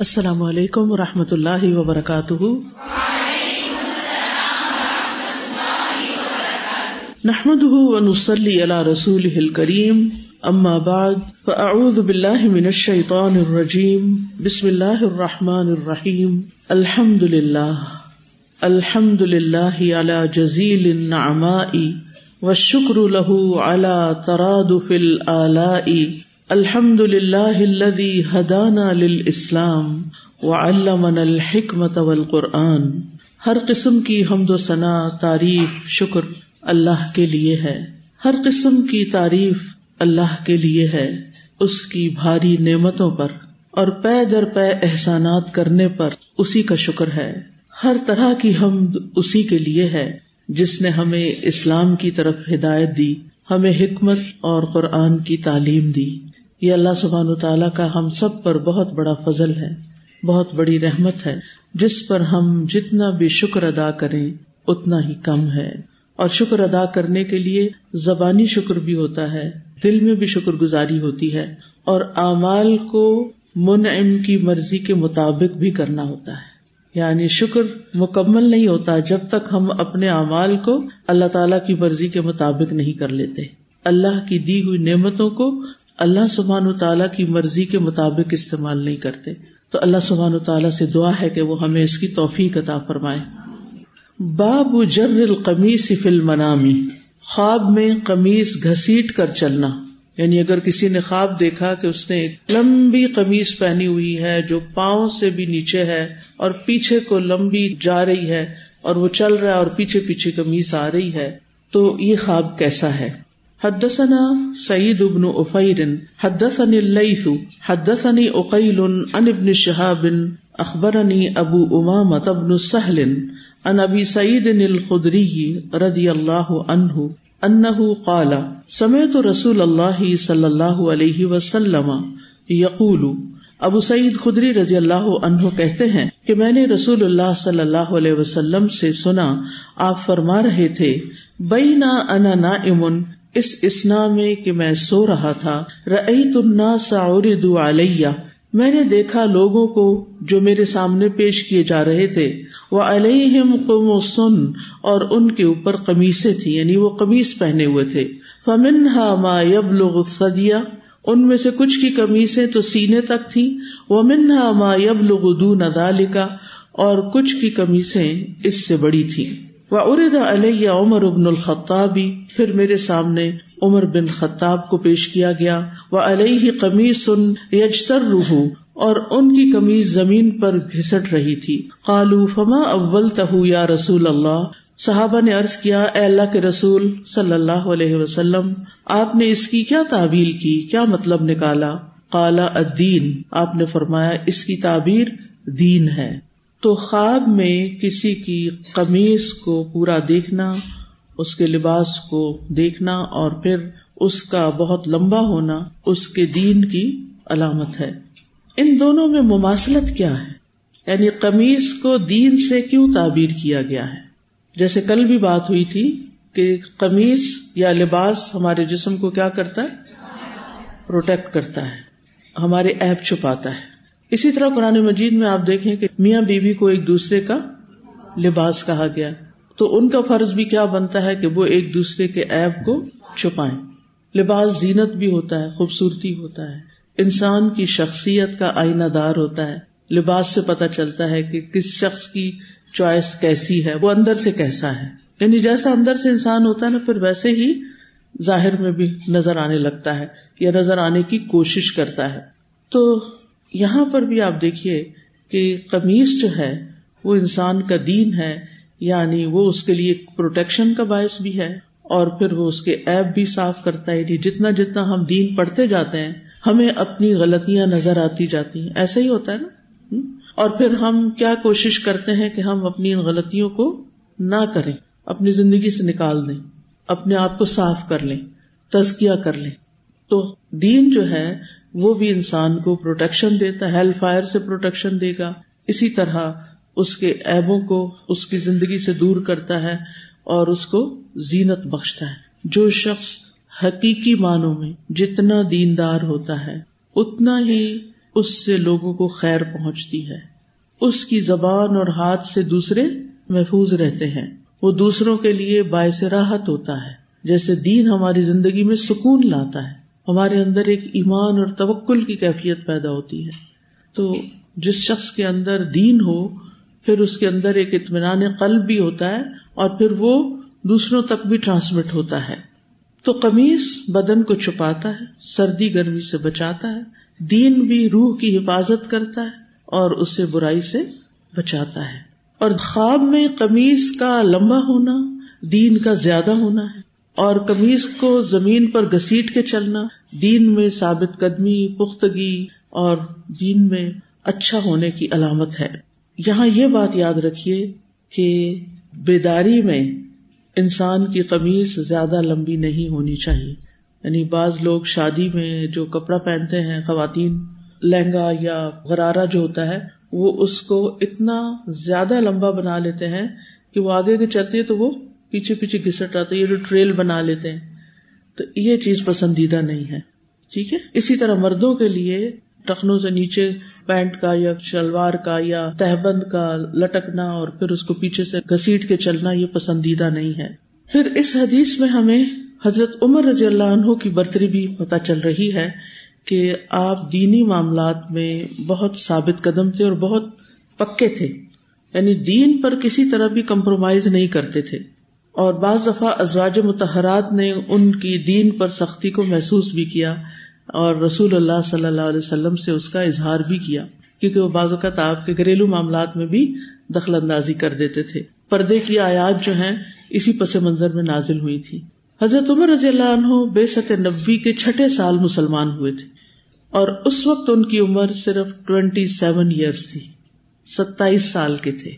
السلام علیکم و رحمۃ اللہ وبرکاتہ۔ نحمد ونسلی علی رسول کریم اما بعد، فاعوذ باللہ من الشیطان الرجیم، بسم اللہ الرحمٰن الرحیم الحمد للہ الحمد للہ علی جزیل النعماء، والشکر له علی ترادف الالاء الحمد للہ الذي هدانا للاسلام وعلمنا الحکمت والقرآن۔ ہر قسم کی حمد و ثنا، تعریف، شکر اللہ کے لیے ہے۔ ہر قسم کی تعریف اللہ کے لیے ہے۔ اس کی بھاری نعمتوں پر اور پے در پے احسانات کرنے پر اسی کا شکر ہے۔ ہر طرح کی حمد اسی کے لیے ہے۔ جس نے ہمیں اسلام کی طرف ہدایت دی، ہمیں حکمت اور قرآن کی تعلیم دی۔ یہ اللہ سبحان تعالیٰ کا ہم سب پر بہت بڑا فضل ہے، بہت بڑی رحمت ہے۔ جس پر ہم جتنا بھی شکر ادا کریں، اتنا ہی کم ہے۔ اور شکر ادا کرنے کے لیے زبانی شکر بھی ہوتا ہے، دل میں بھی شکر گزاری ہوتی ہے۔ اور اعمال کو منعم کی مرضی کے مطابق بھی کرنا ہوتا ہے۔ یعنی شکر مکمل نہیں ہوتا جب تک ہم اپنے اعمال کو اللہ تعالی کی مرضی کے مطابق نہیں کر لیتے۔ اللہ کی دی ہوئی نعمتوں کو اللہ سبحان و تعالیٰ کی مرضی کے مطابق استعمال نہیں کرتے۔ تو اللہ سبحان و تعالیٰ سے دعا ہے کہ وہ ہمیں اس کی توفیق عطا فرمائے۔ باب جر القمیص فی المنامی خواب میں قمیص گھسیٹ کر چلنا۔ یعنی اگر کسی نے خواب دیکھا کہ اس نے ایک لمبی قمیص پہنی ہوئی ہے جو پاؤں سے بھی نیچے ہے اور پیچھے کو لمبی جا رہی ہے اور وہ چل رہا ہے اور پیچھے پیچھے قمیص آ رہی ہے، تو یہ خواب کیسا ہے؟ حدثنا سعید ابن افیر حدثني الليث، حدثني اقيل عن ابن شهاب اخبرني ابو امامة بن سهل عن ابي سعيد الخدري رضي الله عنه انه قال سمعت رسول الله صلى الله عليه وسلم يقول، ابو سعید خدری رضی اللہ عنہ کہتے ہیں کہ میں نے رسول اللہ صلی اللہ علیہ وسلم سے سنا، آپ فرما رہے تھے، بینا انا نائم اس اسنا میں کہ میں سو رہا تھا رعی تنا سعود علیہ میں نے دیکھا لوگوں کو جو میرے سامنے پیش کیے جا رہے تھے وہ علیہم قم و سن اور ان کے اوپر قمیصیں تھی یعنی وہ قمیص پہنے ہوئے تھے۔ فمن ہا ما یب لوگ ان میں سے کچھ کی قمیصیں تو سینے تک تھی وہ منہا ما یب لوگ دون اور کچھ کی قمیصیں اس سے بڑی تھی ارد علیہ عمر ابن الخطابی پھر میرے سامنے عمر بن خطاب کو پیش کیا گیا۔ وہ علیہ قمیص سن یجتر روح اور ان کی کمیز زمین پر گھسٹ رہی تھی۔ قالو فما اول تہ یا رسول اللہ صحابہ نے ارض کیا، اے اللہ کے رسول صلی اللہ علیہ وسلم، آپ نے اس کی کیا تعبیل کی؟ کیا مطلب نکالا؟ کالا ادین آپ نے فرمایا، اس کی تعبیر دین ہے۔ تو خواب میں کسی کی قمیض کو پورا دیکھنا، اس کے لباس کو دیکھنا اور پھر اس کا بہت لمبا ہونا اس کے دین کی علامت ہے۔ ان دونوں میں مماثلت کیا ہے؟ یعنی قمیض کو دین سے کیوں تعبیر کیا گیا ہے؟ جیسے کل بھی بات ہوئی تھی کہ قمیض یا لباس ہمارے جسم کو کیا کرتا ہے؟ پروٹیکٹ کرتا ہے، ہمارے ایپ چھپاتا ہے۔ اسی طرح قرآن مجید میں آپ دیکھیں کہ میاں بیوی کو ایک دوسرے کا لباس کہا گیا تو ان کا فرض بھی کیا بنتا ہے کہ وہ ایک دوسرے کے ایپ کو چھپائیں لباس زینت بھی ہوتا ہے، خوبصورتی ہوتا ہے۔ انسان کی شخصیت کا آئینہ دار ہوتا ہے۔ لباس سے پتہ چلتا ہے کہ کس شخص کی چوائس کیسی ہے، وہ اندر سے کیسا ہے۔ یعنی جیسا اندر سے انسان ہوتا ہے نا، پھر ویسے ہی ظاہر میں بھی نظر آنے لگتا ہے یا نظر آنے کی کوشش کرتا ہے۔ تو یہاں پر بھی آپ دیکھیے کہ قمیص جو ہے، وہ انسان کا دین ہے یعنی وہ اس کے لیے پروٹیکشن کا باعث بھی ہے، اور پھر وہ اس کے ایپ بھی صاف کرتا ہے۔ یعنی جتنا جتنا ہم دین پڑھتے جاتے ہیں، ہمیں اپنی غلطیاں نظر آتی جاتی ہیں۔ ایسا ہی ہوتا ہے نا؟ اور پھر ہم کیا کوشش کرتے ہیں کہ ہم اپنی ان غلطیوں کو نہ کریں، اپنی زندگی سے نکال دیں، اپنے آپ کو صاف کر لیں تزکیا کر لیں۔ تو دین جو ہے وہ بھی انسان کو پروٹیکشن دیتا ہے ہیل فائر سے پروٹیکشن دے گا۔ اسی طرح اس کے ایبوں کو اس کی زندگی سے دور کرتا ہے اور اس کو زینت بخشتا ہے۔ جو شخص حقیقی معنوں میں جتنا دیندار ہوتا ہے، اتنا ہی اس سے لوگوں کو خیر پہنچتی ہے۔ اس کی زبان اور ہاتھ سے دوسرے محفوظ رہتے ہیں۔ وہ دوسروں کے لیے باعث راحت ہوتا ہے۔ جیسے دین ہماری زندگی میں سکون لاتا ہے۔ ہمارے اندر ایک ایمان اور توکل کی کیفیت پیدا ہوتی ہے۔ تو جس شخص کے اندر دین ہو، پھر اس کے اندر ایک اطمینان قلب بھی ہوتا ہے اور پھر وہ دوسروں تک بھی ٹرانسمٹ ہوتا ہے۔ تو قمیص بدن کو چھپاتا ہے، سردی گرمی سے بچاتا ہے، دین بھی روح کی حفاظت کرتا ہے اور اس سے برائی سے بچاتا ہے۔ اور خواب میں قمیض کا لمبا ہونا، دین کا زیادہ ہونا ہے۔ اور قمیض کو زمین پر گسیٹ کے چلنا، دین میں ثابت قدمی، پختگی، اور دین میں اچھا ہونے کی علامت ہے۔ یہاں یہ بات یاد رکھیے کہ بیداری میں انسان کی قمیض زیادہ لمبی نہیں ہونی چاہیے۔ یعنی بعض لوگ شادی میں جو کپڑا پہنتے ہیں، خواتین، لہنگا یا غرارہ جو ہوتا ہے، وہ اس کو اتنا زیادہ لمبا بنا لیتے ہیں کہ وہ آگے کے چلتے تو وہ پیچھے پیچھے گھسٹ آتے یہ جو ٹریل بنا لیتے ہیں۔ تو یہ چیز پسندیدہ نہیں ہے۔ ٹھیک ہے؟ اسی طرح مردوں کے لیے ٹخنوں سے نیچے پینٹ کا یا شلوار کا یا تہبند کا لٹکنا اور پھر اس کو پیچھے سے گسیٹ کے چلنا یہ پسندیدہ نہیں ہے۔ پھر اس حدیث میں ہمیں حضرت عمر رضی اللہ عنہ کی برتری بھی پتہ چل رہی ہے کہ آپ دینی معاملات میں بہت ثابت قدم تھے اور بہت پکے تھے۔ یعنی دین پر کسی طرح بھی کمپرومائز نہیں کرتے تھے۔ اور بعض دفعہ ازواج متحرات نے ان کی دین پر سختی کو محسوس بھی کیا اور رسول اللہ صلی اللہ علیہ وسلم سے اس کا اظہار بھی کیا، کیونکہ وہ بعض اوقات آپ کے گھریلو معاملات میں بھی دخل اندازی کر دیتے تھے۔ پردے کی آیات جو ہیں اسی پس منظر میں نازل ہوئی تھی حضرت عمر رضی اللہ عنہ بے ست نبی کے چھٹے سال مسلمان ہوئے تھے اور اس وقت ان کی عمر صرف ٹوینٹی سیون ایئرس تھی، ستائیس سال کے تھے۔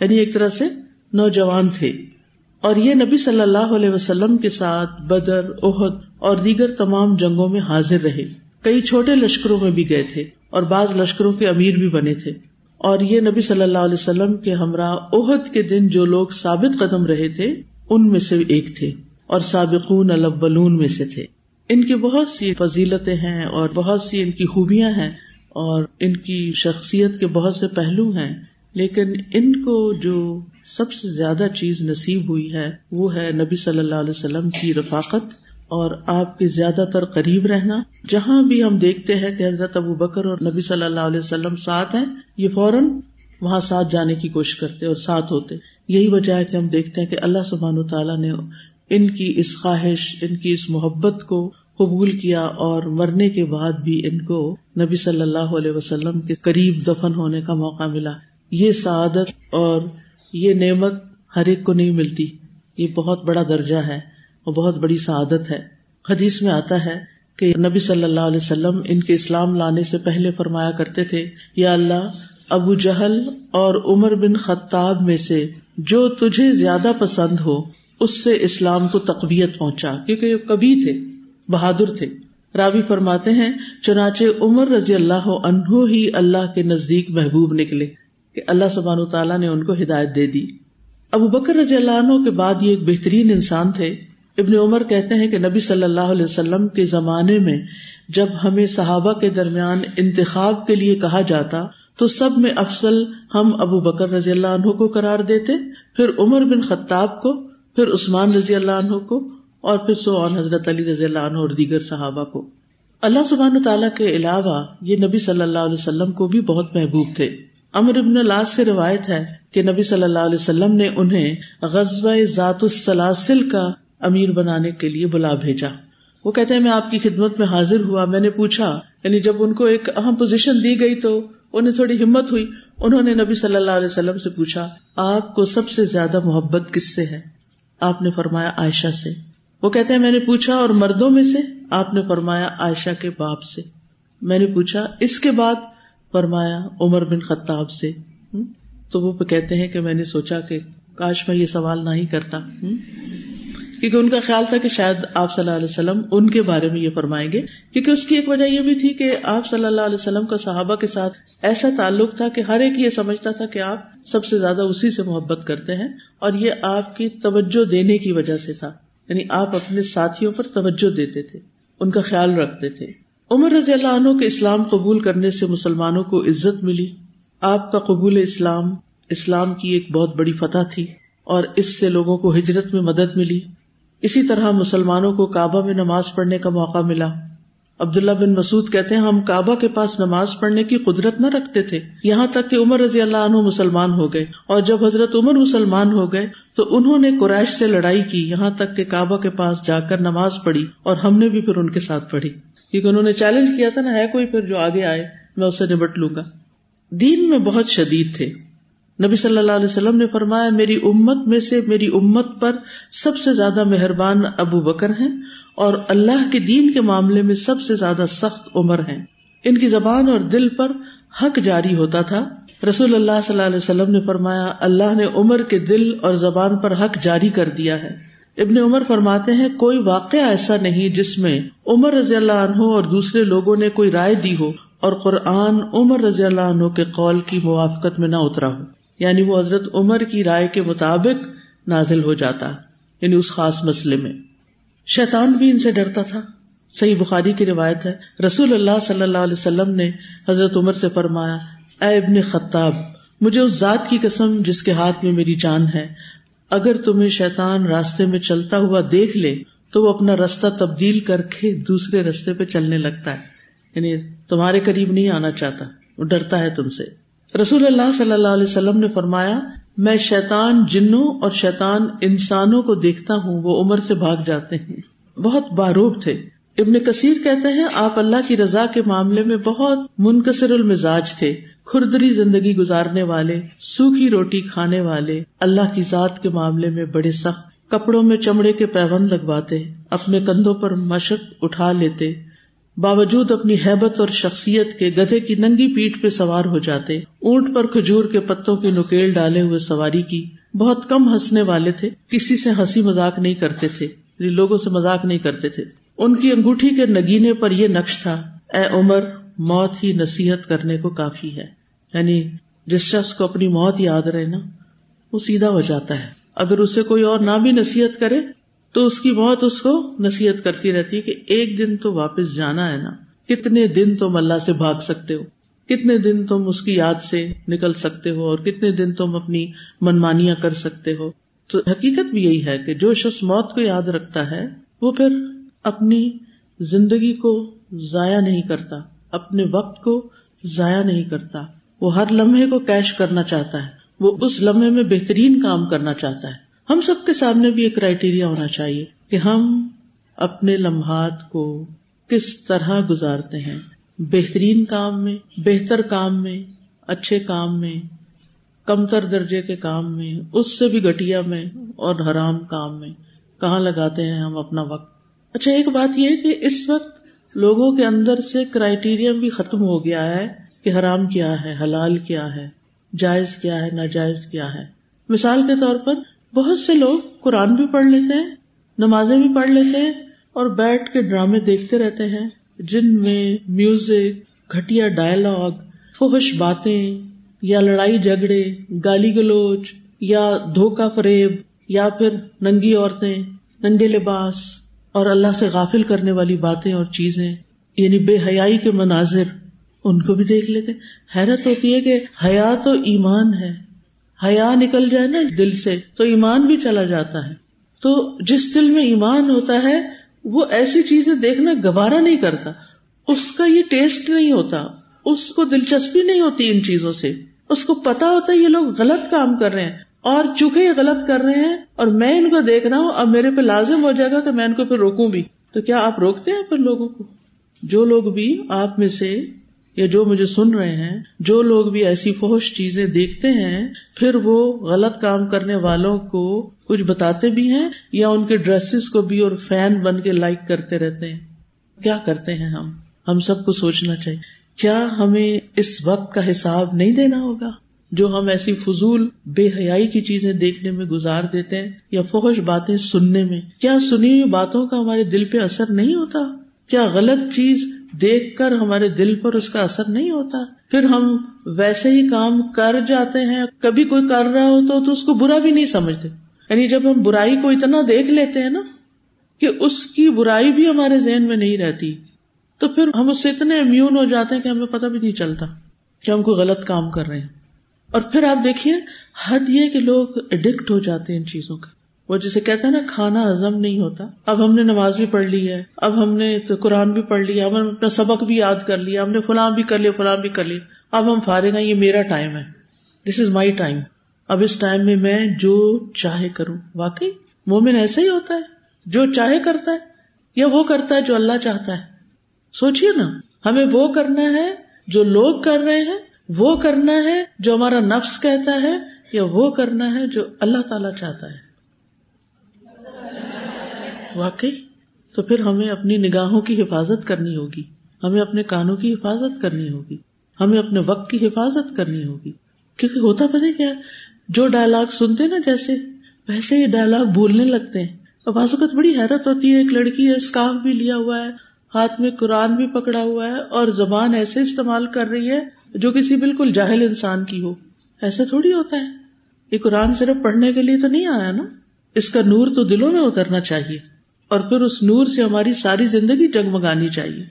یعنی ایک طرح سے نوجوان تھے۔ اور یہ نبی صلی اللہ علیہ وسلم کے ساتھ بدر عہد اور دیگر تمام جنگوں میں حاضر رہے۔ کئی چھوٹے لشکروں میں بھی گئے تھے اور بعض لشکروں کے امیر بھی بنے تھے۔ اور یہ نبی صلی اللہ علیہ وسلم کے ہمراہ عہد کے دن جو لوگ ثابت قدم رہے تھے، ان میں سے ایک تھے اور سابقون الاولون میں سے تھے۔ ان کی بہت سی فضیلتیں ہیں اور بہت سی ان کی خوبیاں ہیں اور ان کی شخصیت کے بہت سے پہلو ہیں، لیکن ان کو جو سب سے زیادہ چیز نصیب ہوئی ہے وہ ہے نبی صلی اللہ علیہ وسلم کی رفاقت اور آپ کے زیادہ تر قریب رہنا۔ جہاں بھی ہم دیکھتے ہیں کہ حضرت ابو بکر اور نبی صلی اللہ علیہ وسلم ساتھ ہیں، یہ فوراً وہاں ساتھ جانے کی کوشش کرتے اور ساتھ ہوتے۔ یہی وجہ ہے کہ ہم دیکھتے ہیں کہ اللہ سبحان تعالیٰ نے ان کی اس خواہش، ان کی اس محبت کو قبول کیا اور مرنے کے بعد بھی ان کو نبی صلی اللہ علیہ وسلم کے قریب دفن ہونے کا موقع ملا۔ یہ سعادت اور یہ نعمت ہر ایک کو نہیں ملتی۔ یہ بہت بڑا درجہ ہے اور بہت بڑی سعادت ہے۔ حدیث میں آتا ہے کہ نبی صلی اللہ علیہ وسلم ان کے اسلام لانے سے پہلے فرمایا کرتے تھے، یا اللہ، ابو جہل اور عمر بن خطاب میں سے جو تجھے زیادہ پسند ہو، اس سے اسلام کو تقویت پہنچا۔ کیونکہ کبھی تھے، بہادر تھے۔ راوی فرماتے ہیں، چنانچہ عمر رضی اللہ عنہ ہی اللہ کے نزدیک محبوب نکلے۔ کہ اللہ سبحان تعالیٰ نے ان کو ہدایت دے دی۔ ابو بکر رضی اللہ عنہ کے بعد یہ ایک بہترین انسان تھے۔ ابن عمر کہتے ہیں کہ نبی صلی اللہ علیہ وسلم کے زمانے میں جب ہمیں صحابہ کے درمیان انتخاب کے لیے کہا جاتا، تو سب میں افضل ہم ابو بکر رضی اللہ عنہ کو قرار دیتے، پھر عمر بن خطاب کو، پھر عثمان رضی اللہ عنہ کو، اور پھر سو حضرت علی رضی اللہ عنہ اور دیگر صحابہ کو۔ اللہ سبحان تعالیٰ کے علاوہ یہ نبی صلی اللہ علیہ وسلم کو بھی بہت محبوب تھے۔ امر ابن لاس سے روایت ہے کہ نبی صلی اللہ علیہ وسلم نے انہیں غزب ذات السلاسل کا امیر بنانے کے لیے بلا بھیجا۔ وہ کہتے ہیں، میں آپ کی خدمت میں حاضر ہوا۔ میں نے پوچھا یعنی جب ان کو ایک اہم پوزیشن دی گئی تو انہیں تھوڑی ہمت ہوئی۔ انہوں نے نبی صلی اللہ علیہ وسلم سے پوچھا، آپ کو سب سے زیادہ محبت کس سے ہے؟ آپ نے فرمایا، عائشہ سے۔ وہ کہتے ہیں، میں نے پوچھا، اور مردوں میں سے؟ آپ نے فرمایا، عائشہ کے باپ سے۔ میں نے پوچھا، اس کے بعد فرمایا، عمر بن خطاب سے تو وہ کہتے ہیں کہ میں نے سوچا کہ کاش میں یہ سوال نہ ہی کرتا کیونکہ ان کا خیال تھا کہ شاید آپ صلی اللہ علیہ وسلم ان کے بارے میں یہ فرمائیں گے، کیونکہ اس کی ایک وجہ یہ بھی تھی کہ آپ صلی اللہ علیہ وسلم کا صحابہ کے ساتھ ایسا تعلق تھا کہ ہر ایک یہ سمجھتا تھا کہ آپ سب سے زیادہ اسی سے محبت کرتے ہیں، اور یہ آپ کی توجہ دینے کی وجہ سے تھا یعنی آپ اپنے ساتھیوں پر توجہ دیتے تھے، ان کا خیال رکھتے تھے۔ عمر رضی اللہ عنہ کے اسلام قبول کرنے سے مسلمانوں کو عزت ملی۔ آپ کا قبول اسلام اسلام کی ایک بہت بڑی فتح تھی اور اس سے لوگوں کو ہجرت میں مدد ملی۔ اسی طرح مسلمانوں کو کعبہ میں نماز پڑھنے کا موقع ملا۔ عبداللہ بن مسعود کہتے ہیں، ہم کعبہ کے پاس نماز پڑھنے کی قدرت نہ رکھتے تھے۔ یہاں تک کہ عمر رضی اللہ عنہ مسلمان ہو گئے۔ اور جب حضرت عمر مسلمان ہو گئے تو انہوں نے قریش سے لڑائی کی۔ یہاں تک کہ کعبہ کے پاس جا کر نماز پڑھی اور ہم نے بھی پھر ان کے ساتھ پڑھی۔ کیونکہ انہوں نے چیلنج کیا تھا نا، ہے کوئی پھر جو آگے آئے، میں اسے نبٹ لوں گا۔ دین میں بہت شدید تھے۔ نبی صلی اللہ علیہ وسلم نے فرمایا، میری امت میں سے میری امت پر سب سے زیادہ مہربان ابو بکر ہیں اور اللہ کے دین کے معاملے میں سب سے زیادہ سخت عمر ہیں۔ ان کی زبان اور دل پر حق جاری ہوتا تھا۔ رسول اللہ صلی اللہ علیہ وسلم نے فرمایا، اللہ نے عمر کے دل اور زبان پر حق جاری کر دیا ہے۔ ابن عمر فرماتے ہیں، کوئی واقعہ ایسا نہیں جس میں عمر رضی اللہ عنہ اور دوسرے لوگوں نے کوئی رائے دی ہو اور قرآن عمر رضی اللہ عنہ کے قول کی موافقت میں نہ اترا ہو۔ یعنی وہ حضرت عمر کی رائے کے مطابق نازل ہو جاتا یعنی اس خاص مسئلے میں۔ شیطان بھی ان سے ڈرتا تھا۔ صحیح بخاری کی روایت ہے، رسول اللہ صلی اللہ علیہ وسلم نے حضرت عمر سے فرمایا، اے ابن خطاب، مجھے اس ذات کی قسم جس کے ہاتھ میں میری جان ہے اگر تمہیں شیطان راستے میں چلتا ہوا دیکھ لے تو وہ اپنا راستہ تبدیل کر کے دوسرے رستے پہ چلنے لگتا ہے۔ یعنی تمہارے قریب نہیں آنا چاہتا، وہ ڈرتا ہے تم سے۔ رسول اللہ صلی اللہ علیہ وسلم نے فرمایا، میں شیطان جنوں اور شیطان انسانوں کو دیکھتا ہوں، وہ عمر سے بھاگ جاتے ہیں۔ بہت باروب تھے۔ ابن کثیر کہتے ہیں، آپ اللہ کی رضا کے معاملے میں بہت منکسر المزاج تھے۔ کھردری زندگی گزارنے والے، سوکھی روٹی کھانے والے، اللہ کی ذات کے معاملے میں بڑے سخت کپڑوں میں چمڑے کے پیون لگواتے، اپنے کندھوں پر مشق اٹھا لیتے، باوجود اپنی حیبت اور شخصیت کے گدھے کی ننگی پیٹ پہ سوار ہو جاتے، اونٹ پر کھجور کے پتوں کی نکیل ڈالے ہوئے سواری کی بہت کم ہنسنے والے تھے، کسی سے ہنسی مذاق نہیں کرتے تھے یعنی لوگوں سے مذاق نہیں کرتے تھے۔ ان کی انگوٹھی کے نگینے پر یہ نقش تھا، اے عمر، موت ہی نصیحت کرنے کو کافی ہے۔ یعنی جس شخص کو اپنی موت یاد رہے نا، وہ سیدھا ہو جاتا ہے۔ اگر اسے کوئی اور نہ بھی نصیحت کرے، تو اس کی موت اس کو نصیحت کرتی رہتی ہے کہ ایک دن تو واپس جانا ہے نا۔ کتنے دن تم اللہ سے بھاگ سکتے ہو؟ کتنے دن تم اس کی یاد سے نکل سکتے ہو؟ اور کتنے دن تم اپنی منمانیاں کر سکتے ہو؟ تو حقیقت بھی یہی ہے کہ جو شخص موت کو یاد رکھتا ہے، وہ پھر اپنی زندگی کو ضائع نہیں کرتا، اپنے وقت کو ضائع نہیں کرتا۔ وہ ہر لمحے کو کیش کرنا چاہتا ہے، وہ اس لمحے میں بہترین کام کرنا چاہتا ہے۔ ہم سب کے سامنے بھی ایک کرائٹیریا ہونا چاہیے کہ ہم اپنے لمحات کو کس طرح گزارتے ہیں۔ بہترین کام میں، بہتر کام میں، اچھے کام میں، کمتر درجے کے کام میں، اس سے بھی گٹیا میں اور حرام کام میں۔ کہاں لگاتے ہیں ہم اپنا وقت؟ اچھا ایک بات یہ کہ اس وقت لوگوں کے اندر سے کرائٹیریا بھی ختم ہو گیا ہے کہ حرام کیا ہے، حلال کیا ہے، جائز کیا ہے، ناجائز کیا ہے۔ مثال کے طور پر، بہت سے لوگ قرآن بھی پڑھ لیتے ہیں، نمازیں بھی پڑھ لیتے ہیں اور بیٹھ کے ڈرامے دیکھتے رہتے ہیں، جن میں میوزک گٹیا ڈائلگ فوہش باتیں یا لڑائی جھگڑے، گالی گلوچ یا دھوکا فریب یا پھر ننگی عورتیں، ننگے لباس۔ اور اللہ سے غافل کرنے والی باتیں اور چیزیں یعنی بے حیائی کے مناظر، ان کو بھی دیکھ لیتے۔ حیرت ہوتی ہے کہ حیا تو ایمان ہے۔ حیا نکل جائے نا دل سے، تو ایمان بھی چلا جاتا ہے۔ تو جس دل میں ایمان ہوتا ہے، وہ ایسی چیزیں دیکھنا گوارا نہیں کرتا۔ اس کا یہ ٹیسٹ نہیں ہوتا۔ اس کو دلچسپی نہیں ہوتی ان چیزوں سے۔ اس کو پتا ہوتا ہے یہ لوگ غلط کام کر رہے ہیں۔ اور چونکہ یہ غلط کر رہے ہیں اور میں ان کو دیکھ رہا ہوں، اب میرے پہ لازم ہو جائے گا کہ میں ان کو پھر روکوں بھی۔ تو کیا آپ روکتے ہیں پھر لوگوں کو؟ جو لوگ بھی آپ میں سے یا جو مجھے سن رہے ہیں، جو لوگ بھی ایسی فوش چیزیں دیکھتے ہیں، پھر وہ غلط کام کرنے والوں کو کچھ بتاتے بھی ہیں یا ان کے ڈریسز کو بھی اور فین بن کے لائک کرتے رہتے ہیں؟ کیا کرتے ہیں ہم؟ ہم سب کو سوچنا چاہیے۔ کیا ہمیں اس وقت کا حساب نہیں دینا ہوگا؟ جو ہم ایسی فضول بے حیائی کی چیزیں دیکھنے میں گزار دیتے ہیں یا فوش باتیں سننے میں، کیا سنی ہوئی باتوں کا ہمارے دل پہ اثر نہیں ہوتا؟ کیا غلط چیز دیکھ کر ہمارے دل پر اس کا اثر نہیں ہوتا؟ پھر ہم ویسے ہی کام کر جاتے ہیں، کبھی کوئی کر رہا ہو تو اس کو برا بھی نہیں سمجھتے۔ یعنی جب ہم برائی کو اتنا دیکھ لیتے ہیں نا کہ اس کی برائی بھی ہمارے ذہن میں نہیں رہتی، تو پھر ہم اس سے اتنے امیون ہو جاتے ہیں کہ ہمیں پتہ بھی نہیں چلتا کہ ہم کوئی غلط کام کر رہے ہیں۔ اور پھر آپ دیکھیے، حد یہ کہ لوگ اڈکٹ ہو جاتے ہیں ان چیزوں کا۔ وہ جسے کہتے ہیں نا، کھانا ہزم نہیں ہوتا۔ اب ہم نے نماز بھی پڑھ لی ہے، اب ہم نے قرآن بھی پڑھ لیا ہم نے اپنا سبق بھی یاد کر لیا، ہم نے فلاں بھی کر لیا، فلاں بھی کر لیا۔ اب ہم فارغ ہیں، یہ میرا ٹائم ہے۔ دس از مائی ٹائم اب اس ٹائم میں میں جو چاہے کروں۔ واقعی، مومن ایسا ہی ہوتا ہے۔ جو چاہے کرتا ہے، یا وہ کرتا ہے جو اللہ چاہتا ہے۔ سوچیے نا، ہمیں وہ کرنا ہے جو لوگ کر رہے ہیں وہ کرنا ہے جو ہمارا نفس کہتا ہے یا وہ کرنا ہے جو اللہ تعالی چاہتا ہے؟ واقعی؟ تو پھر ہمیں اپنی نگاہوں کی حفاظت کرنی ہوگی۔ ہمیں اپنے کانوں کی حفاظت کرنی ہوگی۔ ہمیں اپنے وقت کی حفاظت کرنی ہوگی۔ کیونکہ ہوتا پتہ کیا؟ جو ڈائلگ سنتے نا جیسے، ویسے ہی ڈائلگ بولنے لگتے ہیں۔ اور بازوقت بڑی حیرت ہوتی ہے، ایک لڑکی ہے اسکارف بھی لیا ہوا ہے، ہاتھ میں قرآن بھی پکڑا ہوا ہے اور زبان ایسے استعمال کر رہی ہے جو کسی بالکل جاہل انسان کی ہو۔ ایسا تھوڑی ہوتا ہے۔ یہ قرآن صرف پڑھنے کے لیے تو نہیں آیا نا۔ اس کا نور تو دلوں میں اترنا چاہیے۔ اور پھر اس نور سے ہماری ساری زندگی جگمگانی چاہیے۔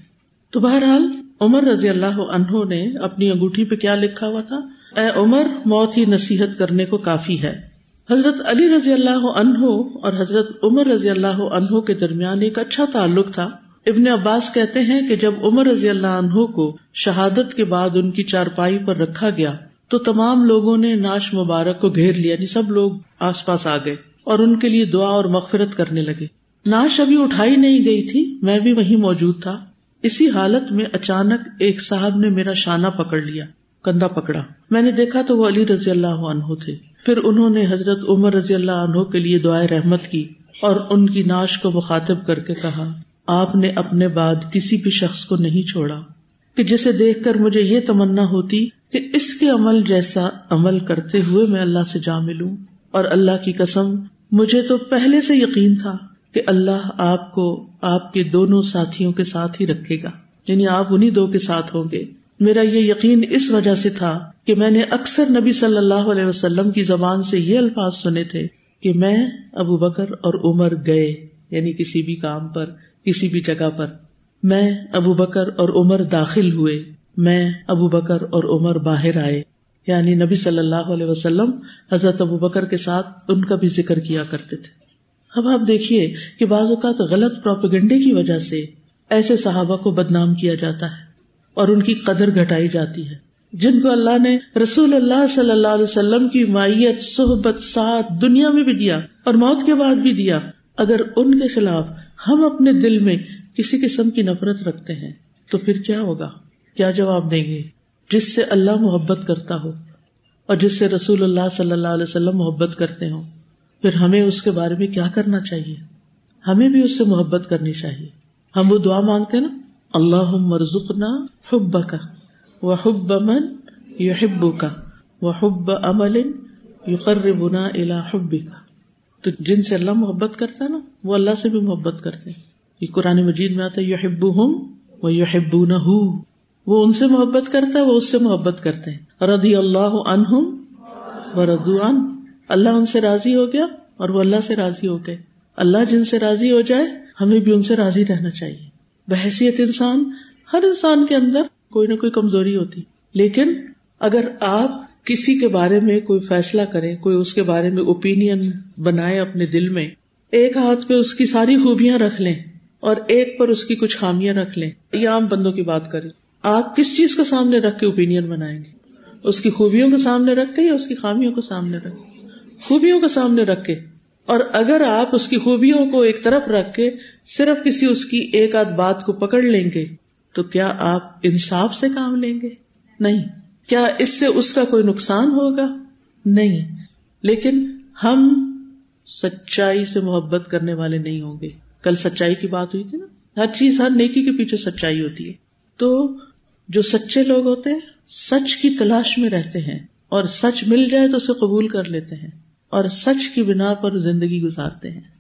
تو بہرحال، عمر رضی اللہ عنہ نے اپنی انگوٹھی پہ کیا لکھا ہوا تھا؟ اے عمر، موت ہی نصیحت کرنے کو کافی ہے۔ حضرت علی رضی اللہ عنہ اور حضرت عمر رضی اللہ عنہ کے درمیان ایک اچھا تعلق تھا۔ ابن عباس کہتے ہیں کہ جب عمر رضی اللہ عنہ کو شہادت کے بعد ان کی چارپائی پر رکھا گیا تو تمام لوگوں نے ناش مبارک کو گھیر لیا یعنی سب لوگ آس پاس آ گئے اور ان کے لیے دعا اور مغفرت کرنے لگے۔ ناش ابھی اٹھائی نہیں گئی تھی، میں بھی وہیں موجود تھا۔ اسی حالت میں اچانک ایک صاحب نے میرا شانہ پکڑ لیا، کندھا پکڑا۔ میں نے دیکھا تو وہ علی رضی اللہ عنہ تھے۔ پھر انہوں نے حضرت عمر رضی اللہ عنہ کے لیے دعائیں رحمت کی اور ان کی ناش کو مخاطب کر کے کہا آپ نے اپنے بعد کسی بھی شخص کو نہیں چھوڑا کہ جسے دیکھ کر مجھے یہ تمنا ہوتی کہ اس کے عمل جیسا عمل کرتے ہوئے میں اللہ سے جا ملوں اور اللہ کی قسم، مجھے تو پہلے سے یقین تھا کہ اللہ آپ کو آپ کے دونوں ساتھیوں کے ساتھ ہی رکھے گا۔ یعنی آپ انہیں دو کے ساتھ ہوں گے۔ میرا یہ یقین اس وجہ سے تھا کہ میں نے اکثر نبی صلی اللہ علیہ وسلم کی زبان سے یہ الفاظ سنے تھے کہ میں ابو بکر اور عمر گئے یعنی کسی بھی کام پر۔ کسی بھی جگہ پر۔ میں ابو بکر اور عمر داخل ہوئے۔ میں ابو بکر اور عمر باہر آئے۔ یعنی نبی صلی اللہ علیہ وسلم حضرت ابو بکر کے ساتھ ان کا بھی ذکر کیا کرتے تھے۔ اب آپ دیکھیے کہ بعض اوقات غلط پروپیگنڈے کی وجہ سے ایسے صحابہ کو بدنام کیا جاتا ہے اور ان کی قدر گھٹائی جاتی ہے۔ جن کو اللہ نے رسول اللہ صلی اللہ علیہ وسلم کی مائیت، صحبت، ساتھ، دنیا میں بھی دیا اور موت کے بعد بھی دیا۔ اگر ان کے خلاف ہم اپنے دل میں کسی قسم کی نفرت رکھتے ہیں تو پھر کیا ہوگا؟ کیا جواب دیں گے؟ جس سے اللہ محبت کرتا ہو اور جس سے رسول اللہ صلی اللہ علیہ وسلم محبت کرتے ہوں، پھر ہمیں اس کے بارے میں کیا کرنا چاہیے؟ ہمیں بھی اس سے محبت کرنی چاہیے۔ ہم وہ دعا مانگتے نا اللہ مرزنا حب کا وہ حب امن یو حب کا وہ حب امل یو بنا الا حب کا تو جن سے اللہ محبت کرتا ہے نا، وہ اللہ سے بھی محبت کرتے ہیں۔ یہ قرآن مجید میں آتا ہے یو حب ہوں وہ یو حب نہ وہ ان سے محبت کرتا ہے، وہ اس سے محبت کرتے ہیں۔ ردی اللہ عنہم و ردو ان اللہ ان سے راضی ہو گیا اور وہ اللہ سے راضی ہو گئے۔ اللہ جن سے راضی ہو جائے، ہمیں بھی ان سے راضی رہنا چاہیے۔ بحثیت انسان، ہر انسان کے اندر کوئی نہ کوئی کمزوری ہوتی۔ لیکن اگر آپ کسی کے بارے میں کوئی فیصلہ کریں کوئی اس کے بارے میں اوپین بنائے اپنے دل میں، ایک ہاتھ پہ اس کی ساری خوبیاں رکھ لیں اور ایک پر اس کی کچھ خامیاں رکھ لیں یا عام بندوں کی بات کریں۔ آپ کس چیز کو سامنے رکھ کے اوپین بنائیں گے؟ اس کی خوبیوں کو سامنے رکھ کے یا اس کی خامیوں کو سامنے رکھ خوبیوں کو سامنے رکھ کے۔ اور اگر آپ اس کی خوبیوں کو ایک طرف رکھ کے صرف کسی اس کی ایک آدھ بات کو پکڑ لیں گے، تو کیا آپ انصاف سے کام لیں گے؟ نہیں۔ کیا اس سے اس کا کوئی نقصان ہوگا؟ نہیں. لیکن ہم سچائی سے محبت کرنے والے نہیں ہوں گے. کل سچائی کی بات ہوئی تھی نا؟ ہر چیز، ہر نیکی کے پیچھے سچائی ہوتی ہے. تو جو سچے لوگ ہوتے ہیں، سچ کی تلاش میں رہتے ہیں. اور سچ مل جائے تو اسے قبول کر لیتے ہیں. اور سچ کی بنا پر زندگی گزارتے ہیں.